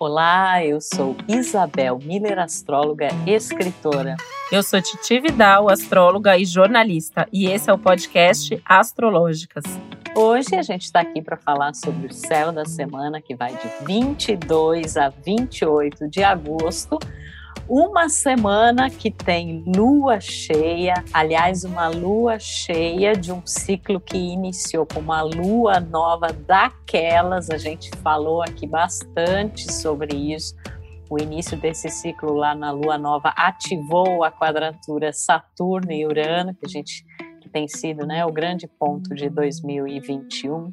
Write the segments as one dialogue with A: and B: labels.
A: Olá, eu sou Isabel Miller, astróloga e escritora.
B: Eu sou Titi Vidal, astróloga e jornalista, e esse é o podcast Astrológicas.
A: Hoje a gente está aqui para falar sobre o céu da semana que vai de 22 a 28 de agosto uma semana que tem lua cheia, aliás, uma lua cheia de um ciclo que iniciou com uma lua nova daquelas, a gente falou aqui bastante sobre isso. O início desse ciclo lá na lua nova ativou a quadratura Saturno e Urano, que a gente que tem sido né, o grande ponto de 2021.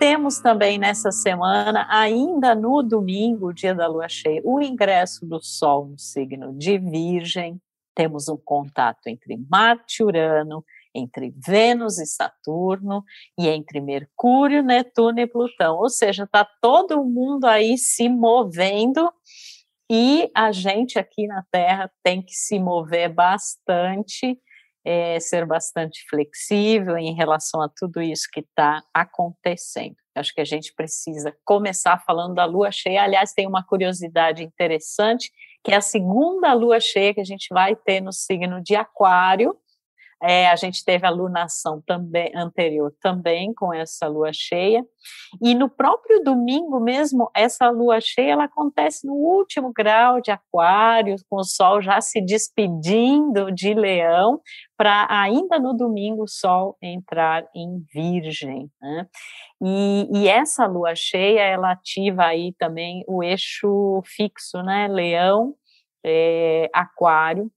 A: Temos também nessa semana, ainda no domingo, dia da lua cheia, o ingresso do Sol no signo de Virgem. Temos um contato entre Marte e Urano, entre Vênus e Saturno e entre Mercúrio, Netuno e Plutão. Ou seja, está todo mundo aí se movendo e a gente aqui na Terra tem que se mover bastante é, ser bastante flexível em relação a tudo isso que está acontecendo. Acho que a gente precisa começar falando da lua cheia. Aliás, tem uma curiosidade interessante, que é a segunda lua cheia que a gente vai ter no signo de Aquário, é, a gente teve a lunação também anterior também com essa lua cheia. E no próprio domingo mesmo, essa lua cheia ela acontece no último grau de aquário, com o sol já se despedindo de leão, para ainda no domingo o sol entrar em virgem. Né? E, e, essa lua cheia, ela ativa aí também o eixo fixo, né? Leão, é, aquário,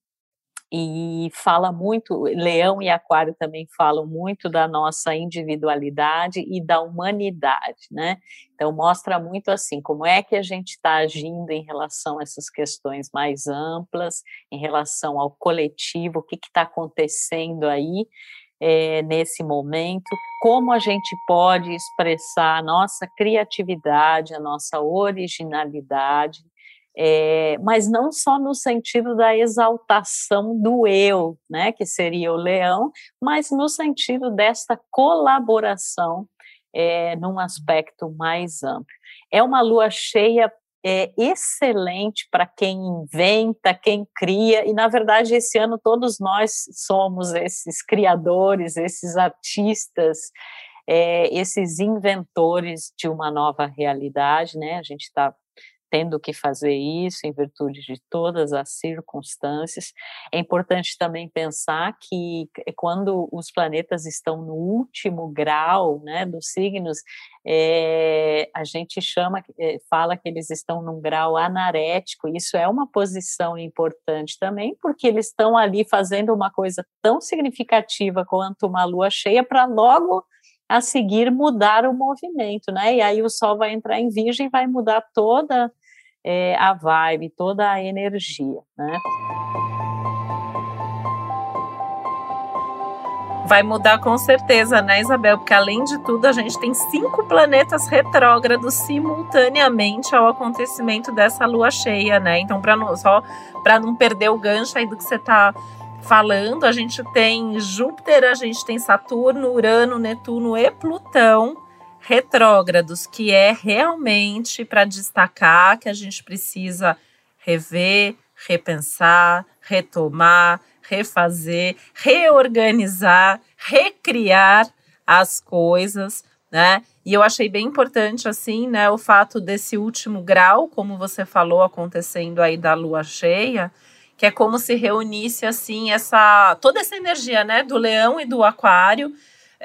A: e fala muito, Leão e Aquário também falam muito da nossa individualidade e da humanidade, né? Então mostra muito assim como é que a gente está agindo em relação a essas questões mais amplas, em relação ao coletivo, o que está acontecendo aí é, nesse momento, como a gente pode expressar a nossa criatividade, a nossa originalidade, é, mas não só no sentido da exaltação do eu, né, que seria o leão, mas no sentido desta colaboração é, num aspecto mais amplo. É uma lua cheia é, excelente para quem inventa, quem cria, e na verdade esse ano todos nós somos esses criadores, esses artistas, é, esses inventores de uma nova realidade, né? A gente está tendo que fazer isso em virtude de todas as circunstâncias. É importante também pensar que quando os planetas estão no último grau né, dos signos, é, a gente chama, é, fala que eles estão num grau anarético. Isso é uma posição importante também, porque eles estão ali fazendo uma coisa tão significativa quanto uma lua cheia para logo a seguir mudar o movimento, né? E aí o Sol vai entrar em Virgem, vai mudar toda é, a vibe, toda a energia, né?
B: Vai mudar com certeza, né, Isabel? Porque além de tudo, a gente tem cinco planetas retrógrados simultaneamente ao acontecimento dessa lua cheia, né? Então, para não só para não perder o gancho aí do que você está falando, a gente tem Júpiter, a gente tem Saturno, Urano, Netuno e Plutão retrógrados, que é realmente para destacar que a gente precisa rever, repensar, retomar, refazer, reorganizar, recriar as coisas, né? E eu achei bem importante assim, né, o fato desse último grau, como você falou, acontecendo aí da lua cheia, que é como se reunisse assim essa toda essa energia, né, do leão e do aquário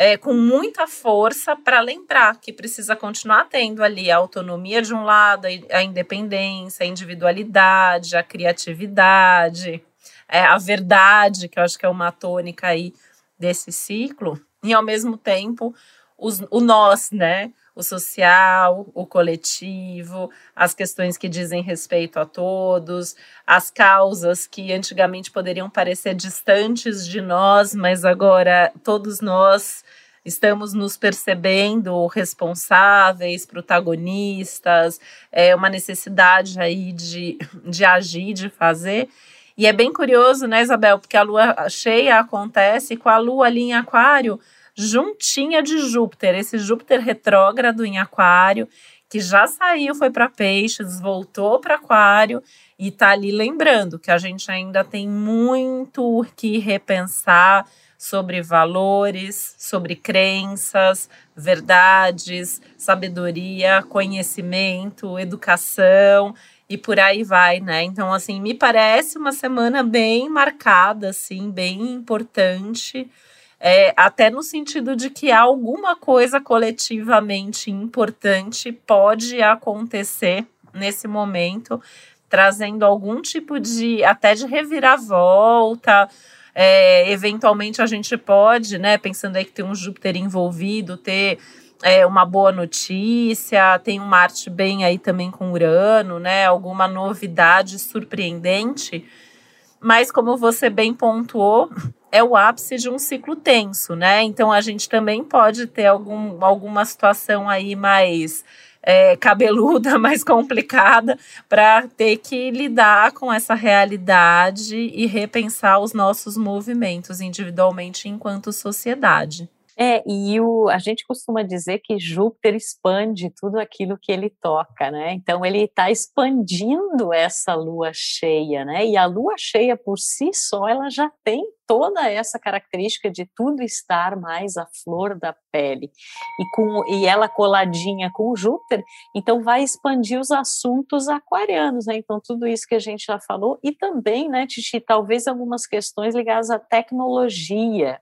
B: é, com muita força para lembrar que precisa continuar tendo ali a autonomia de um lado, a independência, a individualidade, a criatividade, é, a verdade, que eu acho que é uma tônica aí desse ciclo, e ao mesmo tempo os, o nós, né? O social, o coletivo, as questões que dizem respeito a todos, as causas que antigamente poderiam parecer distantes de nós, mas agora todos nós estamos nos percebendo responsáveis, protagonistas, é uma necessidade aí de, de agir, de fazer. E é bem curioso, né, Isabel, porque a lua cheia acontece com a lua ali em Aquário juntinha de Júpiter, esse Júpiter retrógrado em Aquário, que já saiu, foi para peixes, voltou para aquário e tá ali lembrando que a gente ainda tem muito que repensar sobre valores, sobre crenças, verdades, sabedoria, conhecimento, educação e por aí vai, né? Então, assim, me parece uma semana bem marcada, assim, bem importante. É, até no sentido de que alguma coisa coletivamente importante pode acontecer nesse momento, trazendo algum tipo de até de reviravolta. É, eventualmente a gente pode, né, pensando aí que tem um Júpiter envolvido, ter é, uma boa notícia, tem um Marte bem aí também com Urano, né? Alguma novidade surpreendente. Mas como você bem pontuou, é o ápice de um ciclo tenso, né? Então a gente também pode ter algum, alguma situação aí mais é, cabeluda, mais complicada, para ter que lidar com essa realidade e repensar os nossos movimentos individualmente enquanto sociedade.
A: É, e o, a gente costuma dizer que Júpiter expande tudo aquilo que ele toca, né? Então ele está expandindo essa lua cheia, né? E a lua cheia por si só, ela já tem toda essa característica de tudo estar mais à flor da pele. E, com, e ela coladinha com Júpiter, então vai expandir os assuntos aquarianos, né? Então tudo isso que a gente já falou, e também, né, Titi, talvez algumas questões ligadas à tecnologia,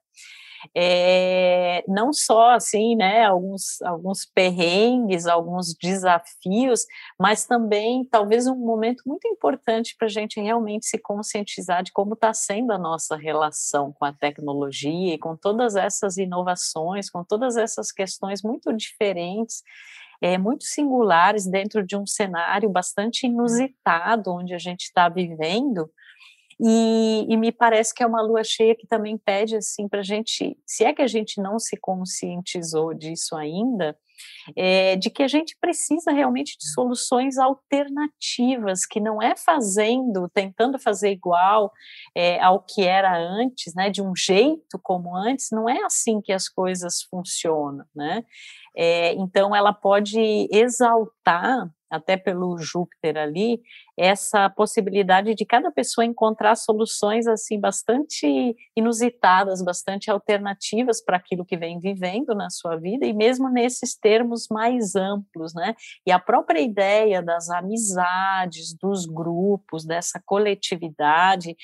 A: é, não só assim, né, alguns, alguns perrengues, alguns desafios, mas também talvez um momento muito importante para a gente realmente se conscientizar de como está sendo a nossa relação com a tecnologia e com todas essas inovações, com todas essas questões muito diferentes é, muito singulares dentro de um cenário bastante inusitado onde a gente está vivendo, e, e, me parece que é uma lua cheia que também pede assim para a gente, se é que a gente não se conscientizou disso ainda, é, de que a gente precisa realmente de soluções alternativas, que não é fazendo, tentando fazer igual é, ao que era antes, né, de um jeito como antes, não é assim que as coisas funcionam, né? É, então ela pode exaltar até pelo Júpiter ali, essa possibilidade de cada pessoa encontrar soluções assim bastante inusitadas, bastante alternativas para aquilo que vem vivendo na sua vida e mesmo nesses termos mais amplos, né? E a própria ideia das amizades, dos grupos, dessa coletividade,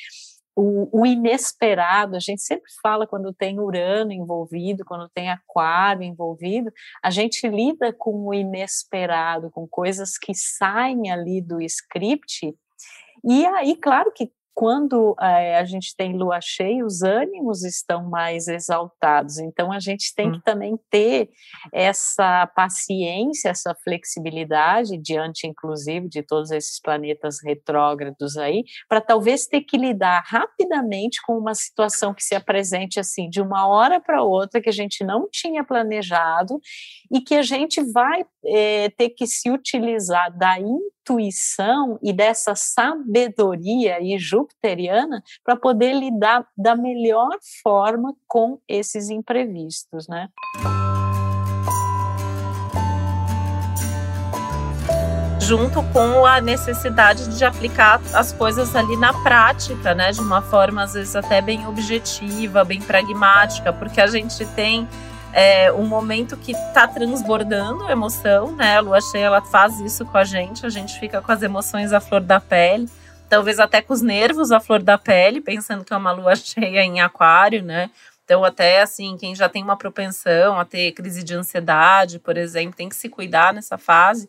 A: o, o, inesperado, a gente sempre fala quando tem Urano envolvido, quando tem Aquário envolvido, a gente lida com o inesperado, com coisas que saem ali do script. E aí, claro que quando é, a gente tem lua cheia, os ânimos estão mais exaltados. Então, a gente tem hum. que também ter essa paciência, essa flexibilidade, diante, inclusive, de todos esses planetas retrógrados aí, para talvez ter que lidar rapidamente com uma situação que se apresente assim, de uma hora para outra, que a gente não tinha planejado e que a gente vai é, ter que se utilizar da intuição e dessa sabedoria aí jupiteriana para poder lidar da melhor forma com esses imprevistos, né?
B: junto com a necessidade de aplicar as coisas ali na prática, né, de uma forma às vezes até bem objetiva, bem pragmática, porque a gente tem é um momento que tá transbordando emoção, né? A lua cheia ela faz isso com a gente, a gente fica com as emoções à flor da pele, talvez até com os nervos à flor da pele, pensando que é uma lua cheia em aquário, né? Então, até assim, quem já tem uma propensão a ter crise de ansiedade, por exemplo, tem que se cuidar nessa fase.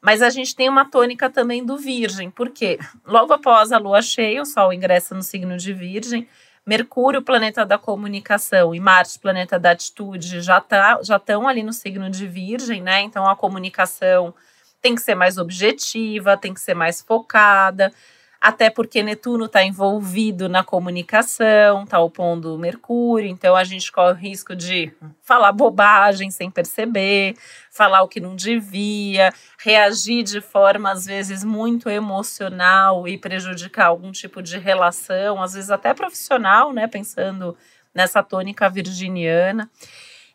B: Mas a gente tem uma tônica também do Virgem, porque logo após a lua cheia, o Sol ingressa no signo de Virgem, Mercúrio, planeta da comunicação, e Marte, planeta da atitude, já tá, já estão ali no signo de Virgem, né? Então a comunicação tem que ser mais objetiva, tem que ser mais focada até porque Netuno está envolvido na comunicação, está opondo Mercúrio, então a gente corre o risco de falar bobagem sem perceber, falar o que não devia, reagir de forma às vezes muito emocional e prejudicar algum tipo de relação, às vezes até profissional, né, pensando nessa tônica virginiana.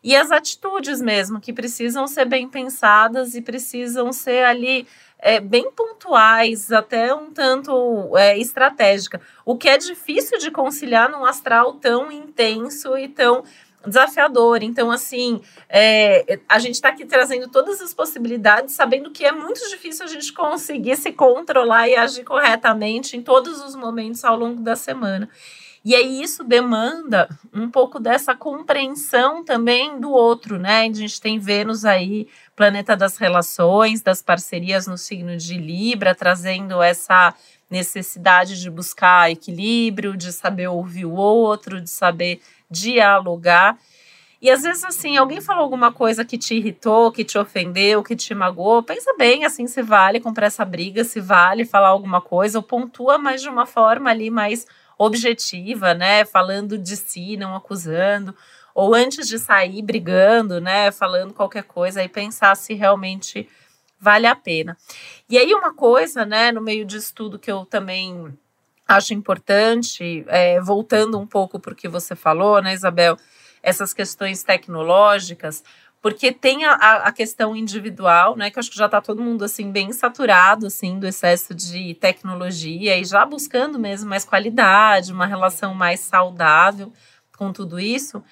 B: e as atitudes mesmo, que precisam ser bem pensadas e precisam ser ali é, bem pontuais, até um tanto é, estratégica. O que é difícil de conciliar num astral tão intenso e tão desafiador. Então, assim, é, a gente está aqui trazendo todas as possibilidades, sabendo que é muito difícil a gente conseguir se controlar e agir corretamente em todos os momentos ao longo da semana. E aí isso demanda um pouco dessa compreensão também do outro, né? A gente tem Vênus aí, planeta das relações, das parcerias no signo de Libra, trazendo essa necessidade de buscar equilíbrio, de saber ouvir o outro, de saber dialogar. E às vezes, assim, alguém falou alguma coisa que te irritou, que te ofendeu, que te magoou, pensa bem, assim, se vale comprar essa briga, se vale falar alguma coisa, ou pontua, mas de uma forma ali mais objetiva, né? Falando de si, não acusando. Ou antes de sair brigando, né? Falando qualquer coisa, e pensar se realmente vale a pena. E aí, uma coisa, né, no meio disso tudo que eu também acho importante, é, voltando um pouco para o que você falou, né, Isabel, essas questões tecnológicas, porque tem a, a questão individual, né, que acho que já está todo mundo assim bem saturado assim do excesso de tecnologia e já buscando mesmo mais qualidade, uma relação mais saudável com tudo isso.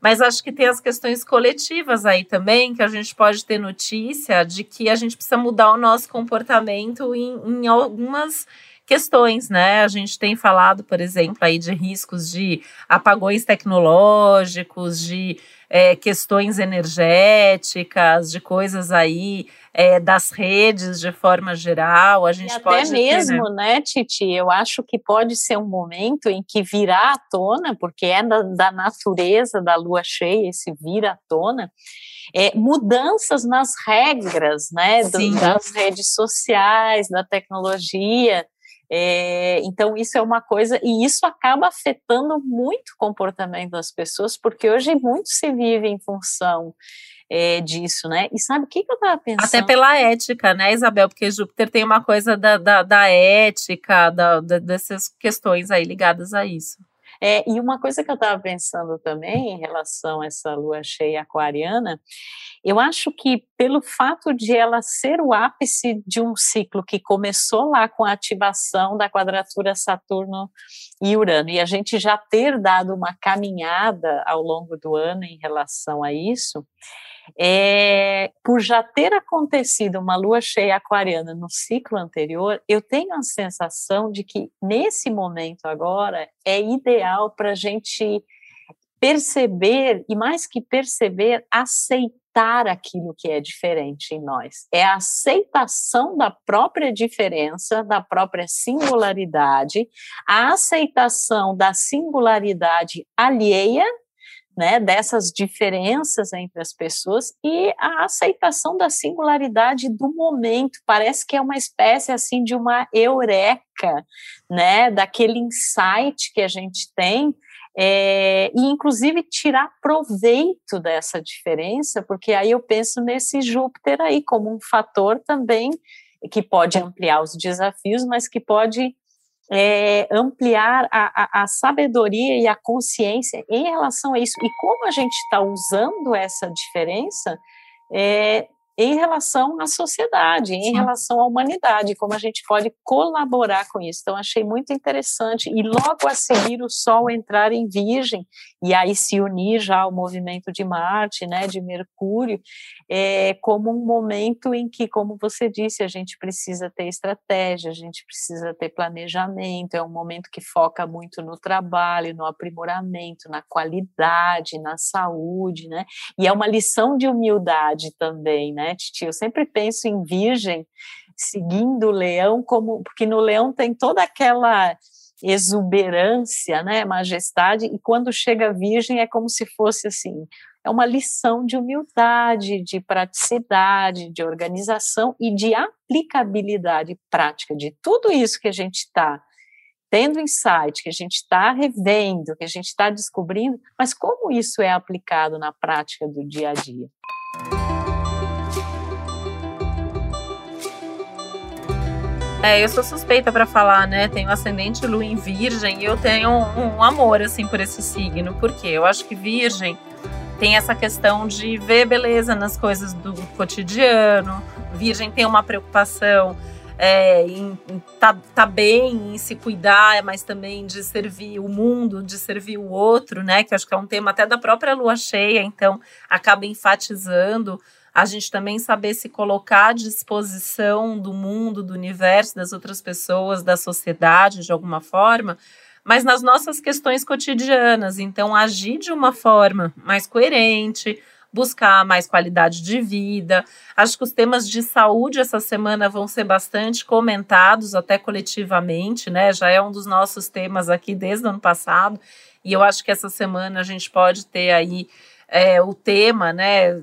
B: Mas acho que tem as questões coletivas aí também, que a gente pode ter notícia de que a gente precisa mudar o nosso comportamento em, em algumas questões, né? A gente tem falado, por exemplo, aí de riscos de apagões tecnológicos, de é, questões energéticas, de coisas aí é, das redes de forma geral. A gente e
A: até
B: pode
A: mesmo,
B: ter,
A: né? né, Titi? Eu acho que pode ser um momento em que virá à tona, porque é da, da natureza da lua cheia, esse vir à tona. É, mudanças nas regras, né, do, das redes sociais, da tecnologia, é, então, isso é uma coisa, e isso acaba afetando muito o comportamento das pessoas, porque hoje muito se vive em função é, disso, né? E sabe o que, que eu estava pensando?
B: Até pela ética, né, Isabel? Porque Júpiter tem uma coisa da, da, da ética, da, da, dessas questões aí ligadas a isso.
A: É, e uma coisa que eu estava pensando também em relação a essa lua cheia aquariana, eu acho que pelo fato de ela ser o ápice de um ciclo que começou lá com a ativação da quadratura Saturno e Urano, e a gente já ter dado uma caminhada ao longo do ano em relação a isso, é, por já ter acontecido uma lua cheia aquariana no ciclo anterior, eu tenho a sensação de que nesse momento agora é ideal para a gente perceber, e mais que perceber, aceitar aquilo que é diferente em nós. É a aceitação da própria diferença, da própria singularidade, a aceitação da singularidade alheia né, dessas diferenças entre as pessoas e a aceitação da singularidade do momento. Parece que é uma espécie assim de uma eureka, né, daquele insight que a gente tem. É, e inclusive tirar proveito dessa diferença, porque aí eu penso nesse Júpiter aí como um fator também que pode ampliar os desafios, mas que pode é, ampliar a, a, a, sabedoria e a consciência em relação a isso. E como a gente está usando essa diferença, é, em relação à sociedade, em Sim. relação à humanidade, como a gente pode colaborar com isso. Então, achei muito interessante. E logo a seguir, o Sol entrar em Virgem, e aí se unir já ao movimento de Marte, né, de Mercúrio, é, como um momento em que, como você disse, a gente precisa ter estratégia, a gente precisa ter planejamento, é um momento que foca muito no trabalho, no aprimoramento, na qualidade, na saúde, né? E é uma lição de humildade também, né? Titi? Eu sempre penso em virgem seguindo o leão como porque no leão tem toda aquela exuberância, né, majestade, e quando chega virgem é como se fosse assim, é uma lição de humildade, de praticidade, de organização e de aplicabilidade prática de tudo isso que a gente está tendo insight, que a gente está revendo, que a gente está descobrindo, mas como isso é aplicado na prática do dia a dia.
B: É, eu sou suspeita para falar, né? Tenho ascendente lua em virgem e eu tenho um, um, amor, assim, por esse signo. Por quê? Eu acho que virgem tem essa questão de ver beleza nas coisas do cotidiano. Virgem tem uma preocupação é, em, em tá, tá bem, em se cuidar, mas também de servir o mundo, de servir o outro, né? Que acho que é um tema até da própria lua cheia, então acaba enfatizando a gente também saber se colocar à disposição do mundo, do universo, das outras pessoas, da sociedade, de alguma forma, mas nas nossas questões cotidianas. Então, agir de uma forma mais coerente, buscar mais qualidade de vida. Acho que os temas de saúde essa semana vão ser bastante comentados, até coletivamente, né? Já é um dos nossos temas aqui desde o ano passado. E eu acho que essa semana a gente pode ter aí é, o tema, né?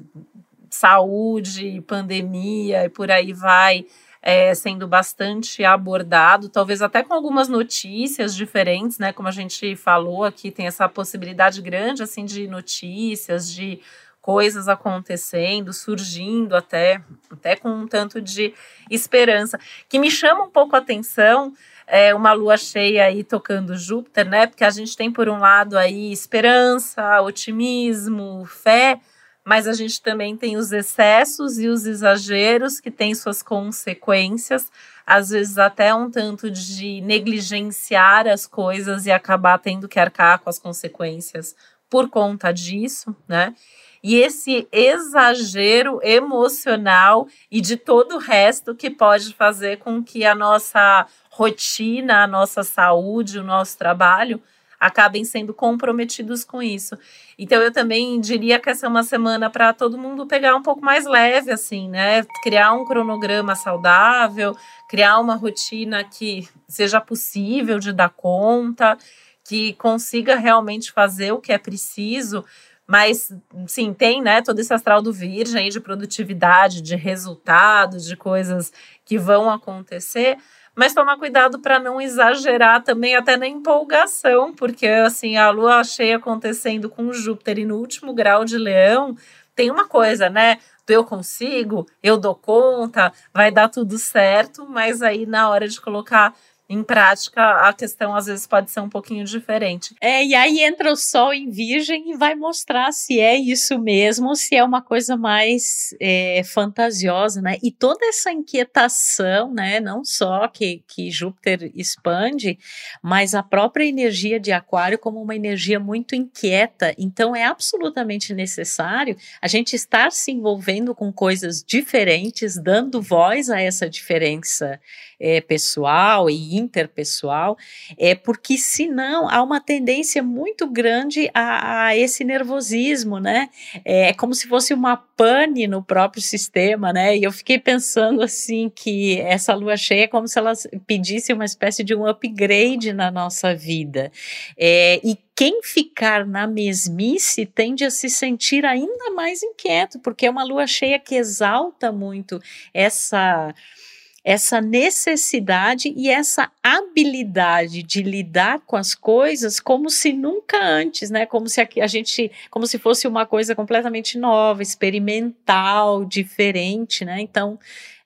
B: Saúde, pandemia e por aí vai. É, sendo bastante abordado, talvez até com algumas notícias diferentes, né? Como a gente falou aqui, tem essa possibilidade grande assim de notícias, de coisas acontecendo, surgindo até, até com um tanto de esperança. Que me chama um pouco a atenção é uma lua cheia aí tocando Júpiter, né? Porque a gente tem por um lado aí esperança, otimismo, fé, mas a gente também tem os excessos e os exageros que têm suas consequências, às vezes até um tanto de negligenciar as coisas e acabar tendo que arcar com as consequências por conta disso, né? e esse exagero emocional e de todo o resto que pode fazer com que a nossa rotina, a nossa saúde, o nosso trabalho acabem sendo comprometidos com isso. Então eu também diria que essa é uma semana para todo mundo pegar um pouco mais leve assim, né? Criar um cronograma saudável, criar uma rotina que seja possível de dar conta, que consiga realmente fazer o que é preciso mas, sim, tem né, todo esse astral do Virgem de produtividade, de resultados, de coisas que vão acontecer. Mas tomar cuidado para não exagerar também até na empolgação, porque assim, a lua cheia acontecendo com Júpiter e no último grau de leão, tem uma coisa, né? Do eu consigo, eu dou conta, vai dar tudo certo, mas aí na hora de colocar em prática a questão às vezes pode ser um pouquinho diferente.
A: É, e aí entra o sol em virgem e vai mostrar se é isso mesmo, se é uma coisa mais é, fantasiosa, né? E toda essa inquietação, né? Não só que, que Júpiter expande, mas a própria energia de Aquário como uma energia muito inquieta. Então é absolutamente necessário a gente estar se envolvendo com coisas diferentes, dando voz a essa diferença é, pessoal e interpessoal, é porque senão há uma tendência muito grande a, a esse nervosismo, né? É, é como se fosse uma pane no próprio sistema, né? E eu fiquei pensando assim que essa lua cheia é como se ela pedisse uma espécie de um upgrade na nossa vida. É, e quem ficar na mesmice tende a se sentir ainda mais inquieto, porque é uma lua cheia que exalta muito essa essa necessidade e essa habilidade de lidar com as coisas como se nunca antes, né? Como se a gente, como se fosse uma coisa completamente nova, experimental, diferente, né? Então,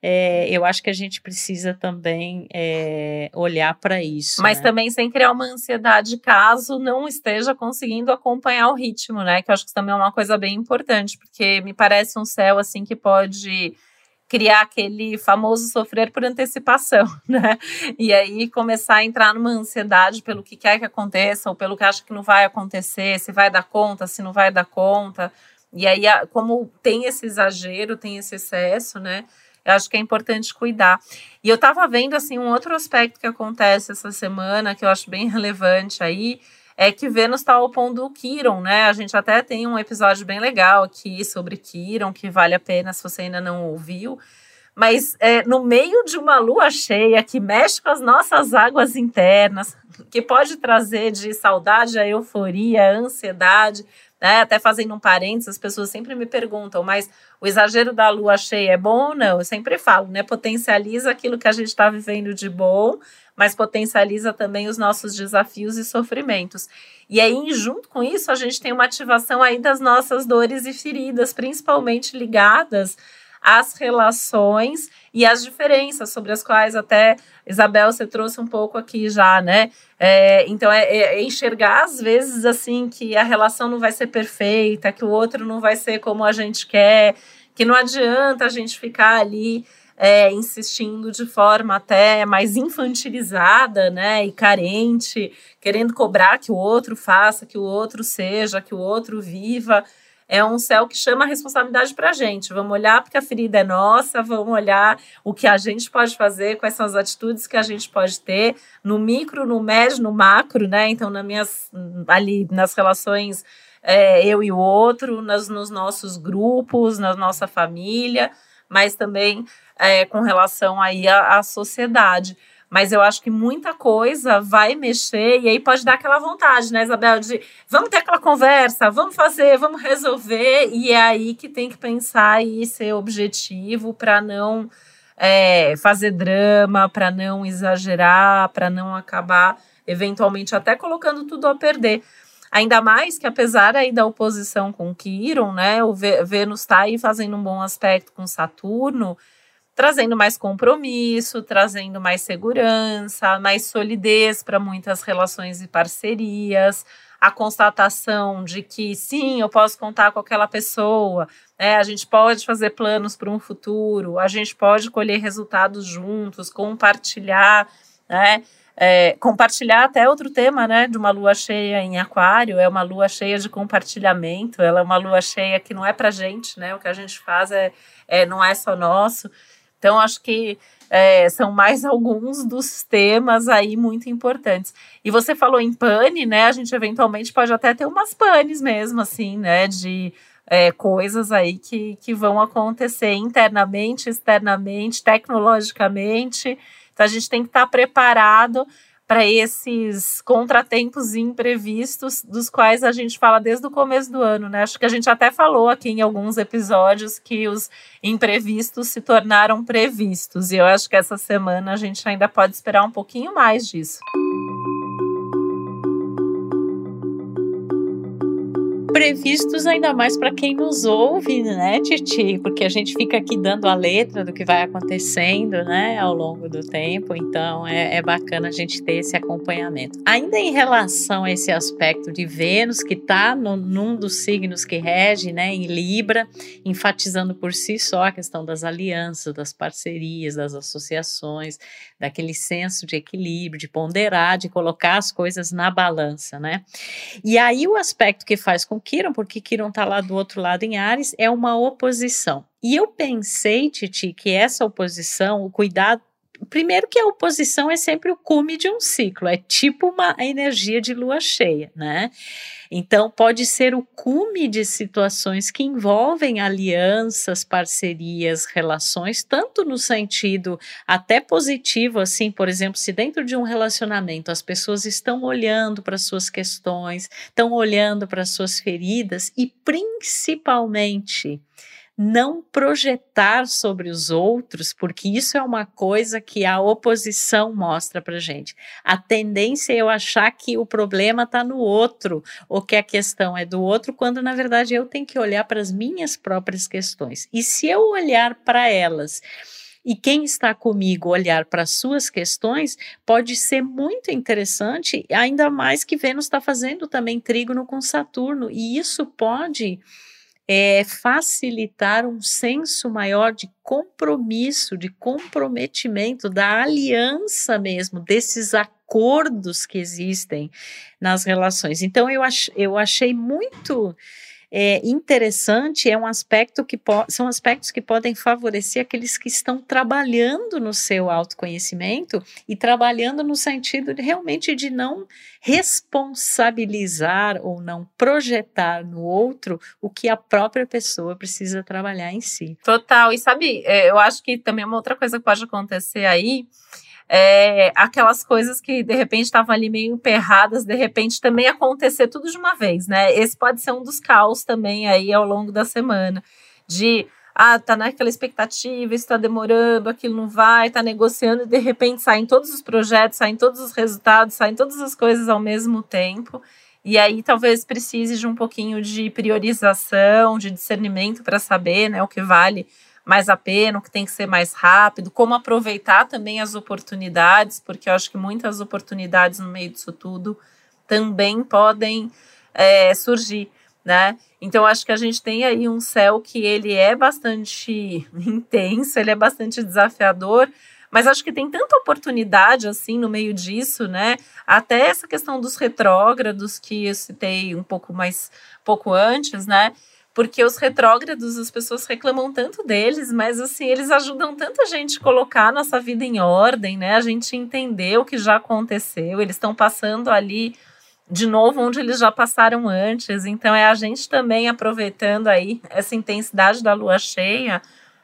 A: é, eu acho que a gente precisa também é, olhar para isso.
B: Mas
A: né?
B: também sem criar uma ansiedade caso não esteja conseguindo acompanhar o ritmo, né? Que eu acho que também é uma coisa bem importante, porque me parece um céu assim que pode criar aquele famoso sofrer por antecipação, né? E aí começar a entrar numa ansiedade pelo que quer que aconteça ou pelo que acha que não vai acontecer, se vai dar conta, se não vai dar conta. E aí, como tem esse exagero, tem esse excesso, né? Eu acho que é importante cuidar. E eu estava vendo assim um outro aspecto que acontece essa semana que eu acho bem relevante aí, é que Vênus está opondo o Quiron, né? A gente até tem um episódio bem legal aqui sobre Quiron, que vale a pena se você ainda não ouviu. Mas é, no meio de uma lua cheia que mexe com as nossas águas internas, que pode trazer de saudade a euforia, a ansiedade, né? Até fazendo um parênteses, as pessoas sempre me perguntam, mas o exagero da lua cheia é bom ou não? Eu sempre falo, né? Potencializa aquilo que a gente está vivendo de bom, mas potencializa também os nossos desafios e sofrimentos. E aí, junto com isso, a gente tem uma ativação aí das nossas dores e feridas, principalmente ligadas as relações e as diferenças sobre as quais até Isabel você trouxe um pouco aqui já, né? É, então é, é, é, enxergar às vezes assim que a relação não vai ser perfeita, que o outro não vai ser como a gente quer, que não adianta a gente ficar ali é, insistindo de forma até mais infantilizada, né, e carente, querendo cobrar que o outro faça, que o outro seja, que o outro viva. É um céu que chama a responsabilidade para a gente. Vamos olhar porque a ferida é nossa, vamos olhar o que a gente pode fazer, quais são as atitudes que a gente pode ter no micro, no médio, no macro, né? Então, nas minhas ali nas relações é, eu e o outro, nas, nos nossos grupos, na nossa família, mas também é, com relação aí à, à sociedade. Mas eu acho que muita coisa vai mexer e aí pode dar aquela vontade, né, Isabel, de vamos ter aquela conversa, vamos fazer, vamos resolver. E é aí que tem que pensar e ser objetivo para não é, fazer drama, para não exagerar, para não acabar eventualmente até colocando tudo a perder. Ainda mais que apesar aí da oposição com Quiron, né, o Vênus está aí fazendo um bom aspecto com Saturno, trazendo mais compromisso, trazendo mais segurança, mais solidez para muitas relações e parcerias, a constatação de que sim, eu posso contar com aquela pessoa, né? a gente pode fazer planos para um futuro, a gente pode colher resultados juntos, compartilhar, né? É, compartilhar até outro tema, né, de uma lua cheia em aquário, é uma lua cheia de compartilhamento, ela é uma lua cheia que não é para gente, né, o que a gente faz é, é não é só nosso, então, acho que é, são mais alguns dos temas aí muito importantes. E você falou em pane, né? A gente eventualmente pode até ter umas panes mesmo, assim, né? De é, coisas aí que, que vão acontecer internamente, externamente, tecnologicamente. Então, a gente tem que estar preparado para esses contratempos imprevistos dos quais a gente fala desde o começo do ano, né? Acho que a gente até falou aqui em alguns episódios que os imprevistos se tornaram previstos, e eu acho que essa semana a gente ainda pode esperar um pouquinho mais disso.
A: Previstos ainda mais para quem nos ouve, né, Titi? Porque a gente fica aqui dando a letra do que vai acontecendo, né, ao longo do tempo. Então é, é bacana a gente ter esse acompanhamento. Ainda em relação a esse aspecto de Vênus, que está num dos signos que rege, né, em Libra, enfatizando por si só a questão das alianças, das parcerias, das associações, daquele senso de equilíbrio, de ponderar, de colocar as coisas na balança, né? E aí o aspecto que faz com Kiron, porque Kiron está lá do outro lado em Ares, é uma oposição. E eu pensei, Titi, que essa oposição, o cuidado Primeiro que a oposição é sempre o cume de um ciclo, é tipo uma energia de lua cheia, né? Então, pode ser o cume de situações que envolvem alianças, parcerias, relações, tanto no sentido até positivo, assim, por exemplo, se dentro de um relacionamento as pessoas estão olhando para suas questões, estão olhando para suas feridas e principalmente não projetar sobre os outros, porque isso é uma coisa que a oposição mostra para gente. A tendência é eu achar que o problema está no outro, ou que a questão é do outro, quando na verdade eu tenho que olhar para as minhas próprias questões. E se eu olhar para elas, e quem está comigo olhar para suas questões pode ser muito interessante, ainda mais que Vênus está fazendo também trígono com Saturno, e isso pode é, facilitar um senso maior de compromisso, de comprometimento, da aliança mesmo, desses acordos que existem nas relações. Então, eu, ach, eu achei muito é, interessante, é um aspecto que são aspectos que podem favorecer aqueles que estão trabalhando no seu autoconhecimento e trabalhando no sentido de, realmente de não responsabilizar ou não projetar no outro o que a própria pessoa precisa trabalhar em si.
B: Total, e sabe, é, eu acho que também uma outra coisa que pode acontecer aí é, aquelas coisas que de repente estavam ali meio emperradas, de repente também acontecer tudo de uma vez, né? Esse pode ser um dos caos também aí ao longo da semana, de ah, tá naquela expectativa, está demorando, aquilo não vai, tá negociando e de repente saem todos os projetos, saem todos os resultados, saem todas as coisas ao mesmo tempo. E aí talvez precise de um pouquinho de priorização, de discernimento para saber, né, o que vale mais a pena, o que tem que ser mais rápido, como aproveitar também as oportunidades, porque eu acho que muitas oportunidades no meio disso tudo também podem é, surgir, né? Então acho que a gente tem aí um céu que ele é bastante intenso, ele é bastante desafiador, mas acho que tem tanta oportunidade assim no meio disso, né? Até essa questão dos retrógrados que eu citei um pouco mais pouco antes, né? Porque os retrógrados, as pessoas reclamam tanto deles, mas assim, eles ajudam tanta gente a colocar nossa vida em ordem, né? A gente entender o que já aconteceu, eles estão passando ali de novo onde eles já passaram antes. Então é a gente também aproveitando aí essa intensidade da lua cheia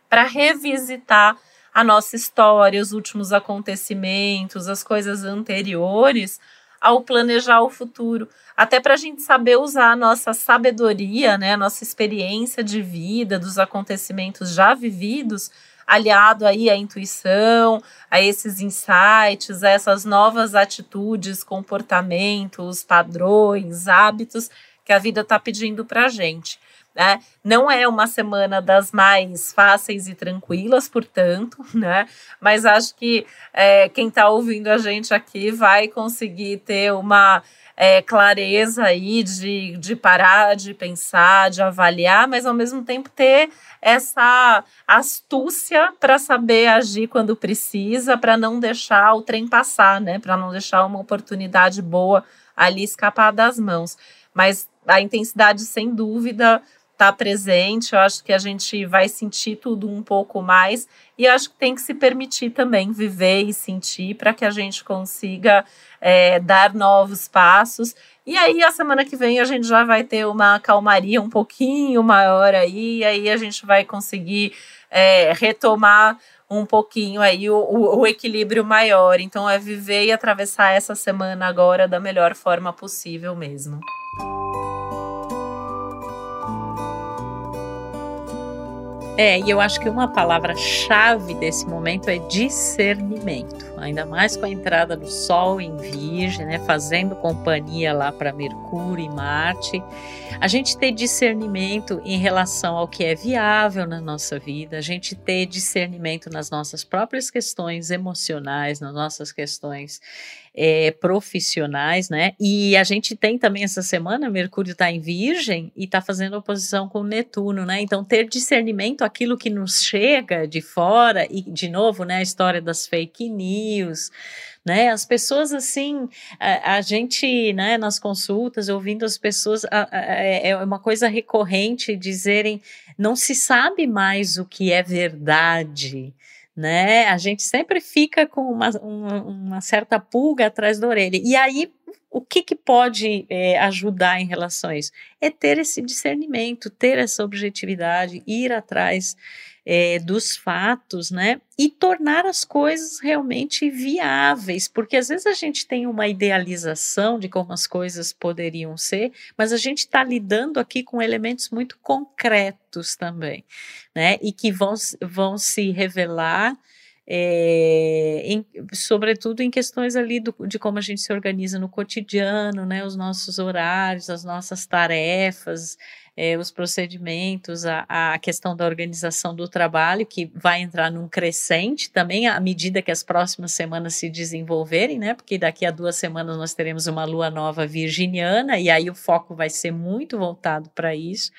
B: para revisitar a nossa história, os últimos acontecimentos, as coisas anteriores ao planejar o futuro até para a gente saber usar a nossa sabedoria, né, a nossa experiência de vida, dos acontecimentos já vividos, aliado aí à intuição, a esses insights, a essas novas atitudes, comportamentos, padrões, hábitos que a vida está pedindo para a gente. Né? Não é uma semana das mais fáceis e tranquilas, portanto, né? Mas acho que é, quem está ouvindo a gente aqui vai conseguir ter uma é, clareza aí de, de parar, de pensar, de avaliar, mas ao mesmo tempo ter essa astúcia para saber agir quando precisa, para não deixar o trem passar, né? Para não deixar uma oportunidade boa ali escapar das mãos. Mas a intensidade, sem dúvida, está presente. Eu acho que a gente vai sentir tudo um pouco mais e acho que tem que se permitir também viver e sentir para que a gente consiga é, dar novos passos. E aí, a semana que vem, a gente já vai ter uma calmaria um pouquinho maior aí, e aí a gente vai conseguir é, retomar um pouquinho aí o, o, o, equilíbrio maior. Então, é viver e atravessar essa semana agora da melhor forma possível mesmo.
A: É, e eu acho que uma palavra-chave desse momento é discernimento. Ainda mais com a entrada do Sol em Virgem, né, fazendo companhia lá para Mercúrio e Marte. A gente ter discernimento em relação ao que é viável na nossa vida, a gente ter discernimento nas nossas próprias questões emocionais, nas nossas questões é, profissionais, né? E a gente tem também essa semana, Mercúrio está em Virgem e está fazendo oposição com Netuno, né? Então, ter discernimento aquilo que nos chega de fora, e de novo, né, a história das fake news, né? As pessoas assim, a, a, gente, né, nas consultas, ouvindo as pessoas, a, a, é, é uma coisa recorrente dizerem não se sabe mais o que é verdade, né? A gente sempre fica com uma, uma, uma certa pulga atrás da orelha. E aí, o que, que pode é, ajudar em relação a isso? É ter esse discernimento, ter essa objetividade, ir atrás é, dos fatos, né? E tornar as coisas realmente viáveis, porque às vezes a gente tem uma idealização de como as coisas poderiam ser, mas a gente está lidando aqui com elementos muito concretos também, né? E que vão, vão se revelar. É, em, sobretudo em questões ali do, de como a gente se organiza no cotidiano, né, os nossos horários, as nossas tarefas, é, os procedimentos, a, a questão da organização do trabalho, que vai entrar num crescente também à medida que as próximas semanas se desenvolverem, né? Porque daqui a duas semanas nós teremos uma lua nova virginiana, e aí o foco vai ser muito voltado para isso.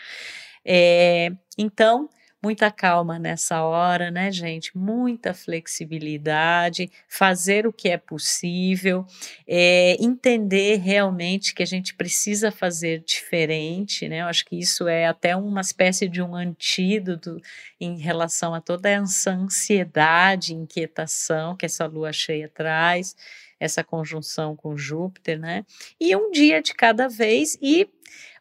A: É, então, muita calma nessa hora, né, gente? Muita flexibilidade, fazer o que é possível, é, entender realmente que a gente precisa fazer diferente, né? Eu acho que isso é até uma espécie de um antídoto em relação a toda essa ansiedade, inquietação que essa lua cheia traz essa conjunção com Júpiter, né? E um dia de cada vez e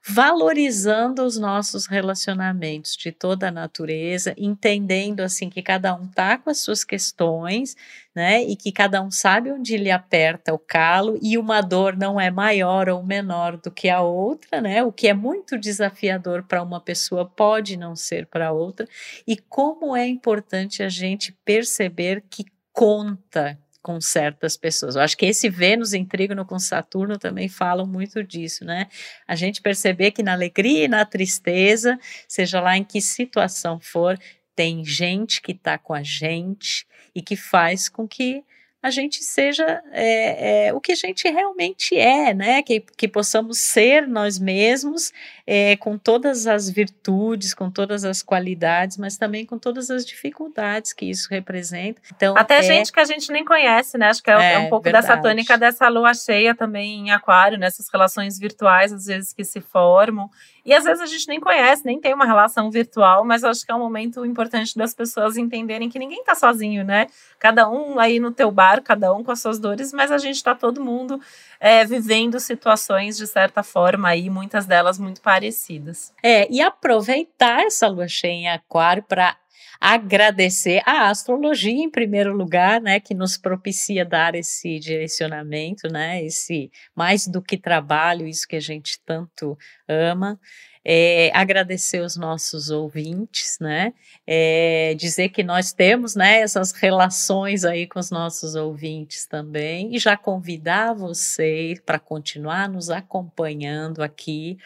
A: valorizando os nossos relacionamentos de toda a natureza, entendendo assim que cada um tá com as suas questões, né? E que cada um sabe onde lhe aperta o calo e uma dor não é maior ou menor do que a outra, né? O que é muito desafiador para uma pessoa pode não ser para outra. E como é importante a gente perceber que conta com certas pessoas. Eu acho que esse Vênus em trígono com Saturno também falam muito disso, né? A gente perceber que na alegria e na tristeza, seja lá em que situação for, tem gente que está com a gente e que faz com que a gente seja é, é, o que a gente realmente é, né? Que, que possamos ser nós mesmos, é, com todas as virtudes, com todas as qualidades, mas também com todas as dificuldades que isso representa. Então,
B: Até
A: é
B: gente que a gente nem conhece, né? Acho que é, é um pouco
A: verdade.
B: dessa tônica dessa lua cheia também em aquário, nessas relações virtuais, às vezes, que se formam. E às vezes a gente nem conhece, nem tem uma relação virtual, mas acho que é um momento importante das pessoas entenderem que ninguém tá sozinho, né? Cada um aí no teu bar, cada um com as suas dores, mas a gente tá todo mundo é, vivendo situações de certa forma aí, muitas delas muito parecidas.
A: É, e aproveitar essa lua cheia em aquário para agradecer a astrologia em primeiro lugar, né, que nos propicia dar esse direcionamento, né, esse mais do que trabalho, isso que a gente tanto ama. É, agradecer os nossos ouvintes, né? É, dizer que nós temos, né, essas relações aí com os nossos ouvintes também e já convidar você para continuar nos acompanhando aqui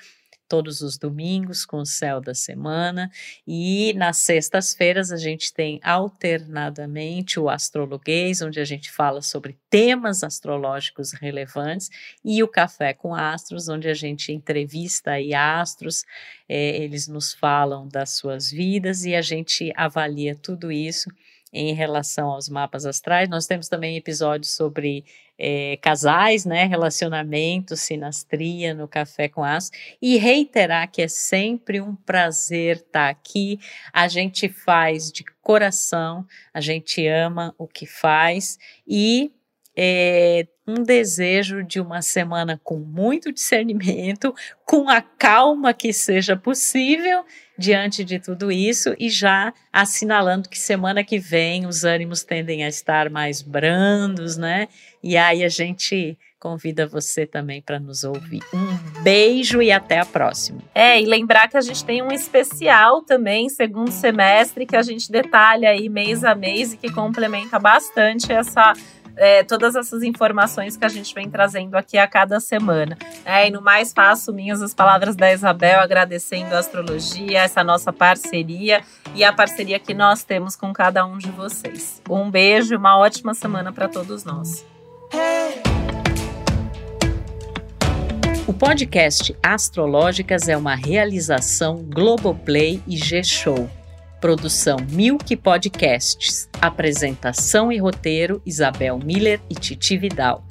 A: todos os domingos com o céu da semana e nas sextas-feiras a gente tem alternadamente o astrologuês, onde a gente fala sobre temas astrológicos relevantes e o café com astros, onde a gente entrevista aí astros, é, eles nos falam das suas vidas e a gente avalia tudo isso em relação aos mapas astrais. Nós temos também episódios sobre é, casais, né, relacionamento, sinastria no Café com As e reiterar que é sempre um prazer estar aqui. A gente faz de coração, a gente ama o que faz e é, um desejo de uma semana com muito discernimento, com a calma que seja possível diante de tudo isso e já assinalando que semana que vem os ânimos tendem a estar mais brandos, né? E aí a gente convida você também para nos ouvir. Um beijo e até a próxima.
B: É, e lembrar que a gente tem um especial também, segundo semestre, que a gente detalha aí mês a mês e que complementa bastante essa é, todas essas informações que a gente vem trazendo aqui a cada semana. É, e no mais faço minhas as palavras da Isabel, agradecendo a astrologia, essa nossa parceria e a parceria que nós temos com cada um de vocês. Um beijo e uma ótima semana para todos nós.
A: O podcast Astrológicas é uma realização Globoplay e G-Show. Produção Milk Podcasts. Apresentação e roteiro Isabel Miller e Titi Vidal.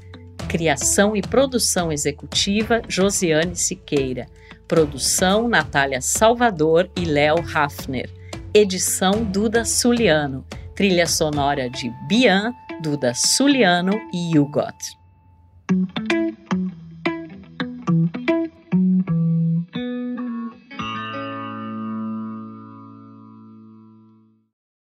A: Criação e produção executiva Josiane Siqueira. Produção Natália Salvador e Léo Hafner. Edição Duda Suliano. Trilha sonora de Bian, Duda Suliano e Hugot.